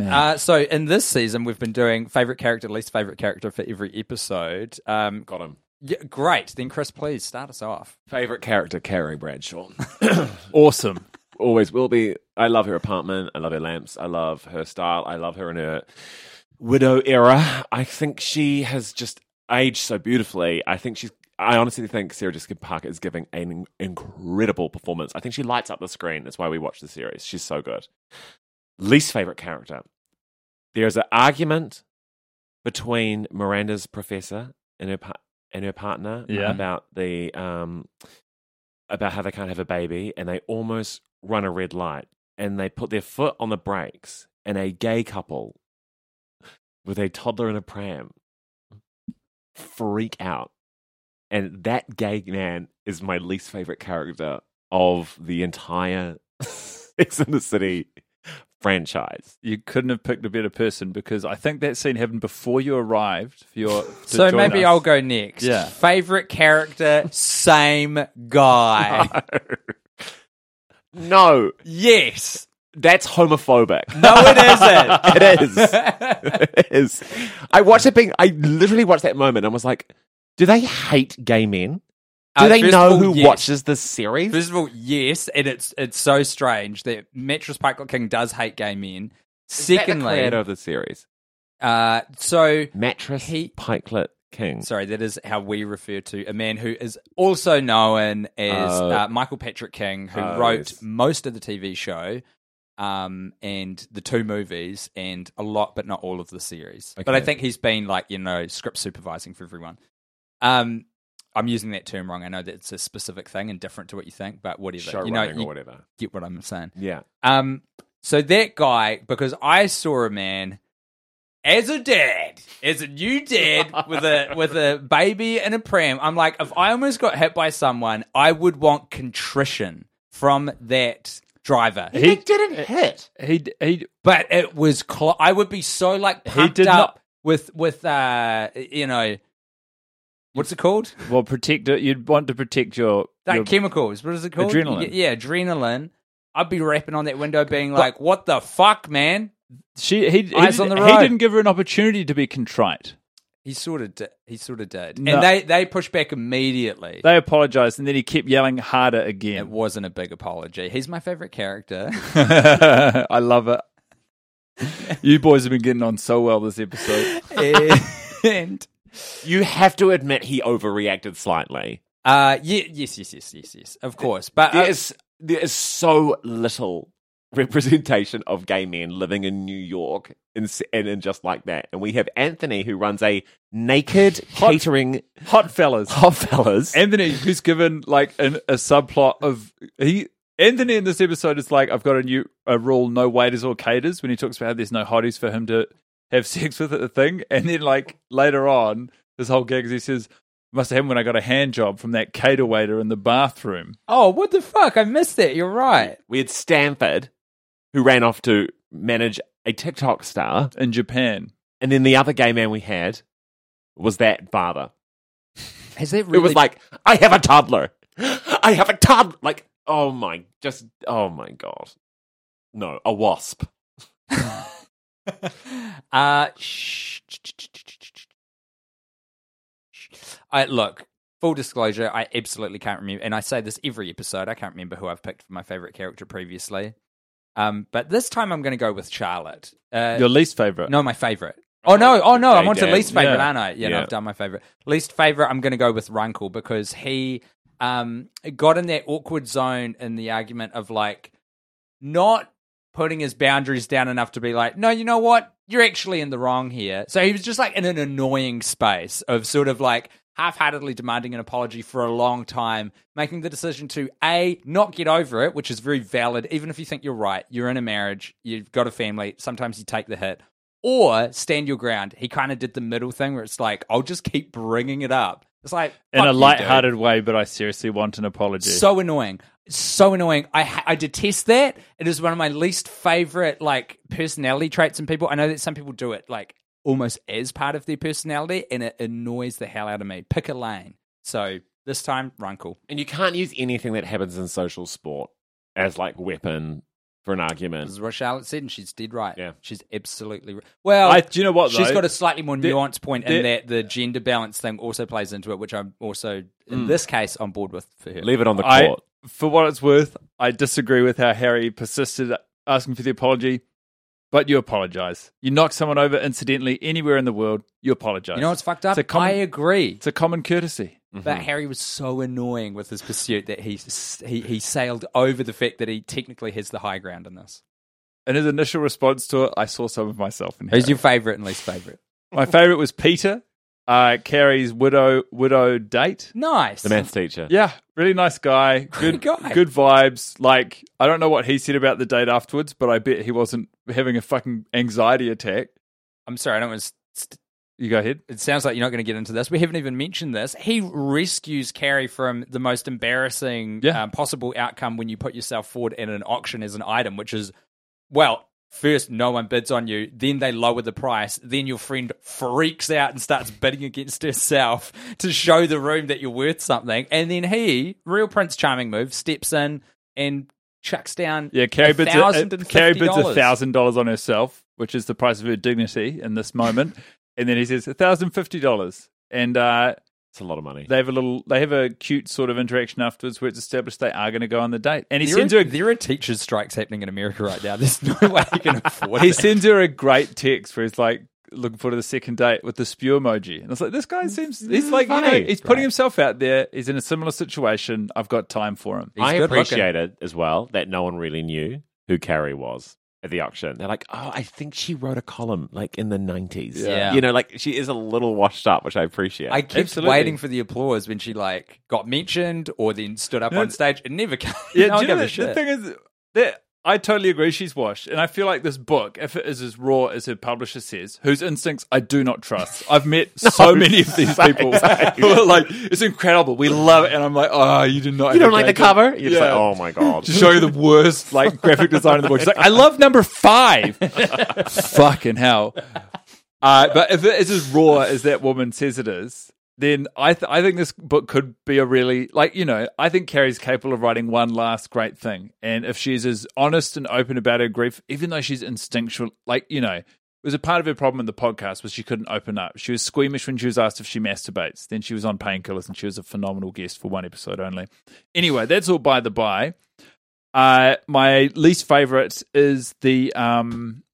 Uh, so in this season, we've been doing favorite character, least favorite character for every episode. Um, Got him. yeah, great. Then Chris, please start us off. Favorite character, Carrie Bradshaw. awesome. Always will be. I love her apartment. I love her lamps. I love her style. I love her in her widow era. I think she has just aged so beautifully. I think she's. I honestly think Sarah Jessica Parker is giving an incredible performance. I think she lights up the screen. That's why we watch the series. She's so good. Least favorite character. There's an argument between Miranda's professor and her and her partner Yeah. about the um about how they can't have a baby, and they almost run a red light, and they put their foot on the brakes, and a gay couple with a toddler in a pram freak out, and that gay man is my least favorite character of the entire Sex in the City franchise. You couldn't have picked a better person because I think that scene happened before you arrived for your. So maybe us. I'll go next. Yeah. Favorite character, same guy. no, yes. that's homophobic. No, it isn't. it is. it is. I watched it being. I literally watched that moment and was like, "Do they hate gay men? Do Uh, they know all, who yes. watches this series?" First of all, yes, and it's it's so strange that Mattress Pikelet King does hate gay men. Is that the Secondly, creator of the series, uh, so Mattress He- Pikelet King. sorry, that is how we refer to a man who is also known as Oh. uh, Michael Patrick King, who Oh, wrote yes. most of the TV show. Um, and the two movies, and a lot, but not all of the series. But I think he's been like you know script supervising for everyone. Um, I'm using that term wrong. I know that it's a specific thing and different to what you think, but whatever. Show you know, you or whatever. get what I'm saying. Yeah. Um, so that guy, because I saw a man as a dad, as a new dad with a with a baby and a pram. I'm like, if I almost got hit by someone, I would want contrition from that driver. He- It didn't hit. He he but it was. Cl- I would be so like He pumped up not- with with uh you know what's it called? well protect it. You'd want to protect your, That your chemicals. What is it called? Adrenaline. Yeah, adrenaline. I'd be rapping on that window, being like, "What the fuck, man?" she he, he, on the road. he didn't give her an opportunity to be contrite. He sort of did. He sort of did, No. and they they pushed back immediately. They apologized and then he kept yelling harder again. it again. wasn't a big apology. He's my favorite character. I love it. You boys have been getting on so well this episode. and You have to admit he overreacted slightly. uh, yeah, yes, yes, yes, yes, yes. Of course, but uh, There is there is so little representation of gay men living in New York and and, and just like that. And we have Anthony who runs a naked Hot- catering Hot fellas. hot fellas. Anthony, who's given like an, a subplot of he. Anthony in this episode is like, I've got a new a rule: no waiters or caterers. When he talks about how there's no hotties for him to have sex with at the thing, and then like later on, this whole gag is he says, "Must have happened when I got a hand job from that cater waiter in the bathroom." oh, what the fuck? I missed it. You're right. we had Stanford who ran off to manage a TikTok star. in Japan. And then the other gay man we had was that father. Has that really... It was like, I have a toddler. I have a toddler. Like, oh my, just, oh my God. No, a wasp. uh, shh, I look. Full disclosure, I absolutely can't remember, and I say this every episode. I can't remember who I've picked for my favorite character previously. Um, but this time I'm going to go with Charlotte. Uh, Your least favorite? no, my favorite. Oh no! Oh no! I'm on to least favorite, Yeah. aren't I? Yeah, no, I've done my favorite. Least favorite. I'm going to go with Runkle because he um got in that awkward zone in the argument of like not putting his boundaries down enough to be like, no, you know what? You're actually in the wrong here. So he was just like in an annoying space of sort of like half-heartedly demanding an apology for a long time, making the decision to a not get over it, which is very valid. Even if you think you're right, you're in a marriage, you've got a family. Sometimes you take the hit, or stand your ground. He kind of did the middle thing where it's like, I'll just keep bringing it up. It's like in fuck a you, light-hearted way, but I seriously want an apology. So annoying. So annoying. I I detest that. It is one of my least favorite like personality traits in people. I know that some people do it like almost as part of their personality, and it annoys the hell out of me. Pick a lane. So this time, Runkle. And you can't use anything that happens in social sport as like weapon for an This argument. is what Charlotte said, and she's dead right. Yeah. she's absolutely right. Well, I, do you know what? She's though? got a slightly more The- nuanced point in the- that the gender balance thing also plays into it, which I'm also, in hmm. this case, on board with for her. Leave it on the I, court. for what it's worth, I disagree with how Harry persisted asking for the apology. But you apologize. You knock someone over incidentally anywhere in the world, you apologize. You know what's fucked up? It's a common- I agree. It's a common courtesy. But Harry was so annoying with his pursuit that he, he he sailed over the fact that he technically has the high ground in this. In his initial response to it, I saw some of myself in Who's Harry. your favourite and least favourite? My favorite was Peter, uh, Carrie's widow widow date. Nice. The maths teacher. Yeah, really nice guy. Good guy. Good vibes. Like I don't know what he said about the date afterwards, but I bet he wasn't having a fucking anxiety attack. I'm sorry, I don't want to. St- You go ahead. it sounds like you're not going to get into this. We haven't even mentioned this. He rescues Carrie from the most embarrassing Yeah. um, possible outcome when you put yourself forward in an auction as an item, which is, well, first no one bids on you, then they lower the price, then your friend freaks out and starts bidding against herself to show the room that you're worth something, and then he, real Prince Charming move, steps in and chucks down Yeah, Carrie bids a, thousand and Carrie bids fifty a dollars. thousand dollars on herself, which is the price of her dignity in this moment. and then he says a thousand fifty dollars, and uh, It's a lot of money. they have a little, they have a cute sort of interaction afterwards where it's established they are going to go on the date, and he There sends are, her. A, there are teachers' strikes happening in America right now. There's no way you can afford he it. sends her a great text where he's like looking forward to the second date with the spew emoji, and it's like this guy seems he's like you know, he's putting himself out there. He's in a similar situation. I've got time for him. He's I good appreciate it as well that no one really knew who Carrie was at the auction. They're like, oh, I think she wrote a column like in the 90s. Yeah. You know, like she is a little washed up, which I appreciate. I kept Absolutely. waiting for the applause when she like got mentioned or then stood up No, on stage. It never came. Yeah, no do you know the, the thing is that I totally agree. She's washed, and I feel like this book, if it is as raw as her publisher says, whose instincts I do not trust. I've met so many of these people who are like, "It's incredible, we love it," and I'm like, "Oh, you did not. You don't like the cover? them." You're just like, oh my god. to show you the worst like graphic design in the book. She's like, I love number five. Fucking hell. Uh, but if it is as raw as that woman says it is, then I th- I think this book could be a really like you know I think Carrie's capable of writing one last great thing, and if she's as honest and open about her grief, even though she's instinctual, like you know. It was a part of her problem in the podcast was she couldn't open up. She was squeamish when she was asked if she masturbates. Then she was on painkillers and she was a phenomenal guest for one episode only. Anyway, that's all by the by. Uh, my least favorite is the um,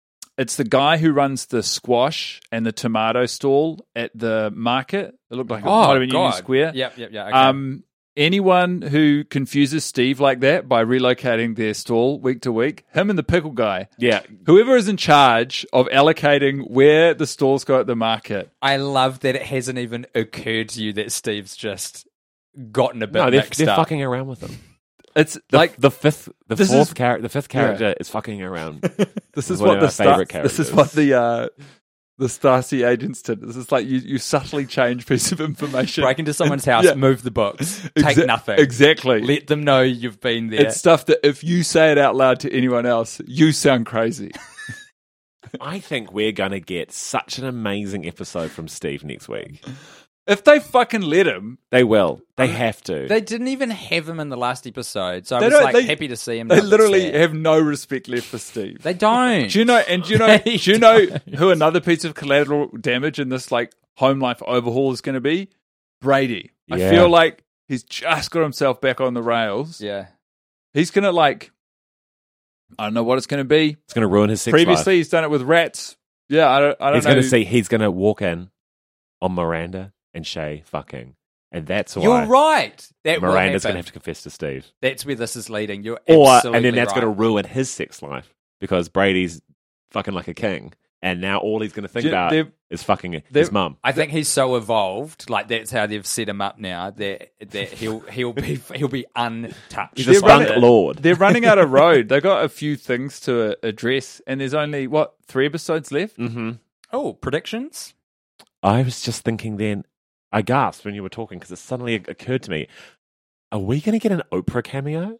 it's the guy who runs the squash and the tomato stall at the market. It looked like it might have been Union Square. Yep, yep, yeah. Okay. Um, anyone who confuses Steve like that by relocating their stall week to week, him and the pickle guy, Yeah. whoever is in charge of allocating where the stalls go at the market. I love that it hasn't even occurred to you that Steve's just gotten a bit No, they're, mixed they're up. fucking around with them. It's The, like the fifth, the This fourth is- character, the fifth character is fucking around. This is one what of the our Star- favourite This is characters. what the uh, the Stasi agents did. This is like you, you subtly change piece of information. Break into someone's house, Yeah. move the books, take Exa- nothing. Exactly. Let them know you've been there. It's stuff that if you say it out loud to anyone else, you sound crazy. I think we're gonna get such an amazing episode from Steve next week. If they fucking let him, They will. They have to. They didn't even have him in the last episode, so I They was don't- like they- happy to see him. they now, literally sad. have no respect left for Steve. They don't. Do you know? And do you know? They do you know who another piece of collateral damage in this like home life overhaul is going to be? Brady. I Yeah. feel like he's just got himself back on the rails. Yeah. He's going to like. I don't know what it's going to be. it's gonna ruin his sex Previously, life. he's done it with rats. Yeah, I don't. I don't He's know. gonna see. He's gonna walk in on Miranda and Che fucking, and that's why You're right. That Miranda's gonna have to confess to Steve. That's where this is leading. You're or absolutely and then that's right. going to ruin his sex life because Brady's fucking like a king, and now all he's going to think you- about is fucking his mum. I think he's so evolved. Like that's how they've set him up now. That that he'll he'll be he'll be untouched. He's They're a skunk running- lord. They're running out of road. They've got a few things to uh, address, and there's only what three episodes left. hmm Oh, predictions. I was just thinking then. I gasped when you were talking because it suddenly occurred to me: Are we going to get an Oprah cameo?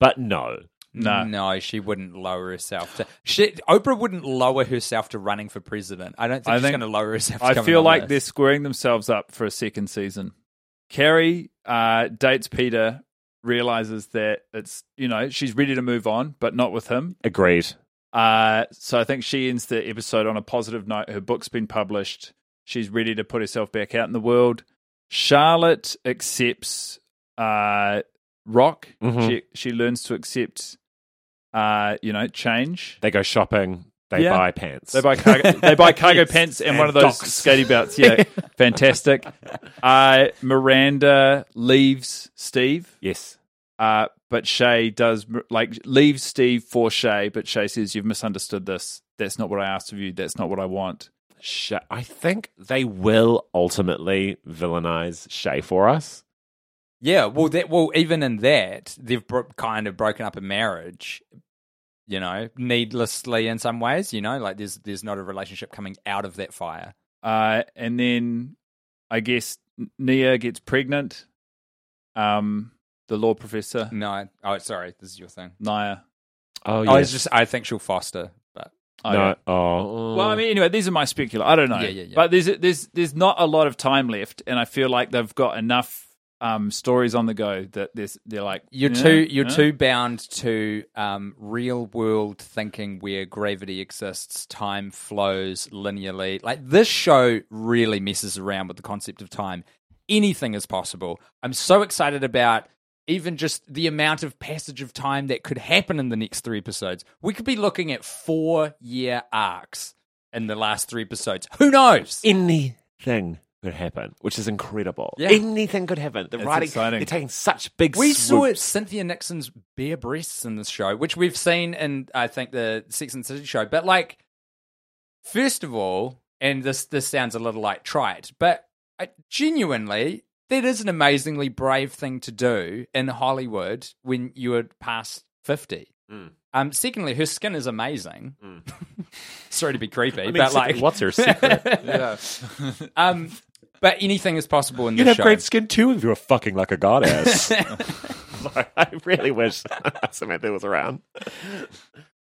But no, No. no, she wouldn't lower herself to. She, Oprah wouldn't lower herself to running for president. I don't think I she's going to lower herself. To I feel on like this. they're squaring themselves up for a second season. Carrie uh, dates Peter, realizes that it's you know she's ready to move on, but not with him. agreed. Uh, so I think she ends the episode on a positive note. Her book's been published. She's ready to put herself back out in the world. Charlotte accepts uh, Rock. Mhm. She she learns to accept, uh, you know, change. They go shopping. They Yeah. buy pants. They buy cargo, they buy cargo Yes. pants and, And one of those docks. skating belts. Yeah, fantastic. Uh, Miranda leaves Steve, yes. uh, but Che does like leaves Steve for Che, but Che says you've misunderstood this. That's not what I asked of you. That's not what I want. Sh- I think they will ultimately villainize Che for us. Yeah, well, that well, even in that, they've bro- kind of broken up a marriage. You know, needlessly in some ways. You know, like there's there's not a relationship coming out of that fire. Uh, and then I guess Nya gets pregnant. Um, the law professor No, oh, sorry, this is your thing. Nya. Oh, yeah. Oh, yes. it's just I think she'll foster, but Oh, no. yeah. Oh, Well, I mean, anyway, these are my specula. I don't know, Yeah, yeah, yeah. but there's there's there's not a lot of time left, and I feel like they've got enough um, stories on the go that there's they're like you're yeah, too you're yeah. too bound to um, real world thinking where gravity exists, time flows linearly. Like this show really messes around with the concept of time. Anything is possible. I'm so excited about even just the amount of passage of time that could happen in the next three episodes. We could be looking at four year arcs in the last three episodes. Who knows? anything could happen, which is incredible. Yeah. Anything could happen. The It's writing, exciting. they're taking such big We saw swoops. Cynthia Nixon's bare breasts in this show, which we've seen in I think the Sex and the City show. But like, first of all, and this this sounds a little like trite, but I, genuinely, that is an amazingly brave thing to do in Hollywood when you are past fifty. Mm. Um, secondly, her skin is amazing. Mm. Sorry to be creepy, I mean, but like, what's her secret? Yeah. um, but anything is possible in You'd this have show. great skin too if you were fucking like a goddess. Sorry, I really wish Samantha was around.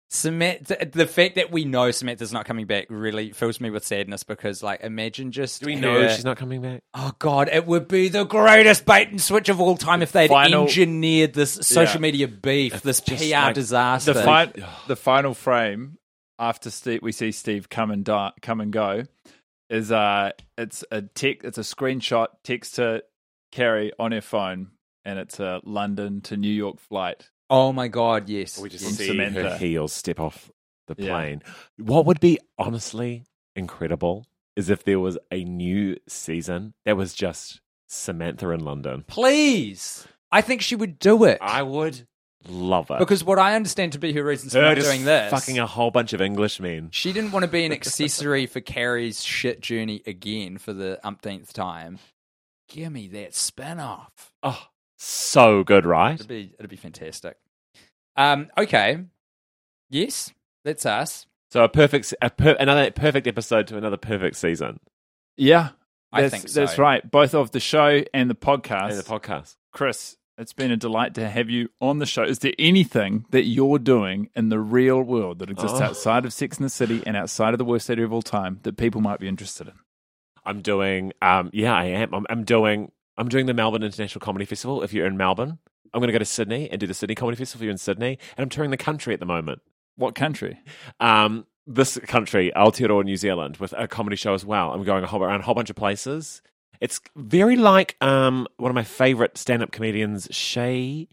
Samantha, the fact that we know Samantha's not coming back really fills me with sadness because, like, imagine just Do we her- know she's not coming back? Oh God, it would be the greatest bait and switch of all time if they'd Final- engineered this social Yeah. media beef, this PR like disaster. the, fi- the final frame after Steve, we see Steve come and die, come and go is uh it's a tech it's a screenshot text to Carrie on her phone and it's a London to New York flight. Oh my God, yes. We just From see Samantha. her heels step off the Yeah. plane. What would be honestly incredible is if there was a new season that was just Samantha in London. Please, I think she would do it I would love it. because what I understand to be her reasons for her not just doing this. fucking a whole bunch of Englishmen. She didn't want to be an accessory for Carrie's shit journey again for the umpteenth time. Give me that spin off. Oh, so good, right? It'd be it'd be fantastic. Um, okay. Yes, that's us. So a perfect, a per, another perfect episode to another perfect season Yeah. I think so. that's right. Both of the show and the podcast. in the podcast. Chris, it's been a delight to have you on the show. Is there anything that you're doing in the real world that exists Oh. outside of Sex and the City and outside of the worst city of all time that people might be interested in? I'm doing, um, yeah, I am. I'm, I'm doing, I'm doing the Melbourne International Comedy Festival. If you're in Melbourne, I'm going to go to Sydney and do the Sydney Comedy Festival. If you're in Sydney, and I'm touring the country at the moment. What country? Um, this country, Aotearoa, New Zealand, with a comedy show as well. I'm going a whole, around a whole bunch of places. It's very like um, one of my favorite stand-up comedians, Che.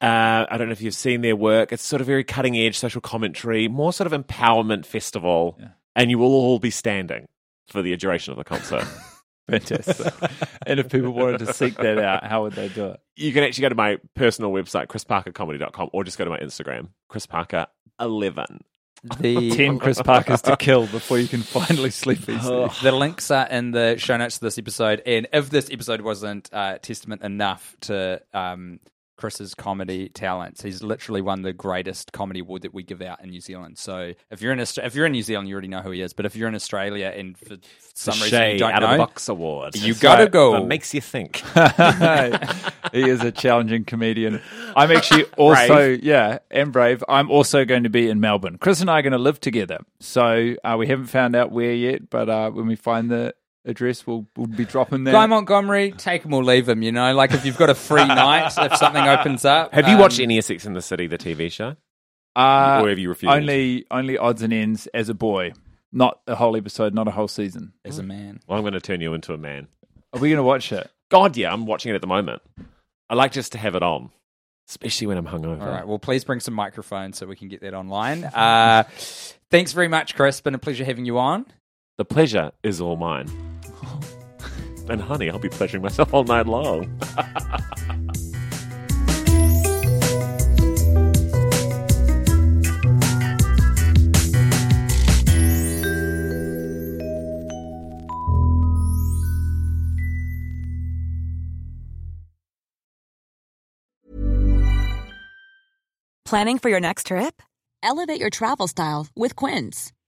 Uh, I don't know if you've seen their work. It's sort of very cutting edge social commentary, more sort of empowerment festival, Yeah. and you will all be standing for the duration of the concert. Fantastic. and if people wanted to seek that out, how would they do it? you can actually go to my personal website, chrisparkercomedy.com, or just go to my Instagram, chrisparker11. The 10 Chris Parkers to kill before you can finally sleep easily. the links are in the show notes to this episode. And if this episode wasn't uh, testament enough to um, Chris's comedy talents, he's literally won the greatest comedy award that we give out in New Zealand. So if you're in Austra- if you're in New Zealand, you already know who he is. But if you're in Australia and for some reason you don't out know, of the box award. you gotta go. It makes you think. he is a challenging comedian. I'm actually also, yeah, and brave. I'm also going to be in Melbourne. Chris and I are going to live together. So uh, we haven't found out where yet, but uh, when we find the address, we'll, we'll be dropping that. Guy Montgomery, take him or leave him. You know, like if you've got a free night, if something opens up. Have you um, watched any of Sex in the City, the TV show? uh, or have you refused? only, only odds and ends as a boy. Not a whole episode, not a whole season. as a man? Well, I'm going to turn you into a man. Are we going to watch it? God, yeah, I'm watching it at the moment. I like just to have it on, especially when I'm hungover. All right. Well, please bring some microphones so we can get that online. Uh, thanks very much, Chris. Been a pleasure having you on. The pleasure is all mine. and honey, I'll be pleasuring myself all night long. Planning for your next trip? Elevate your travel style with Quince.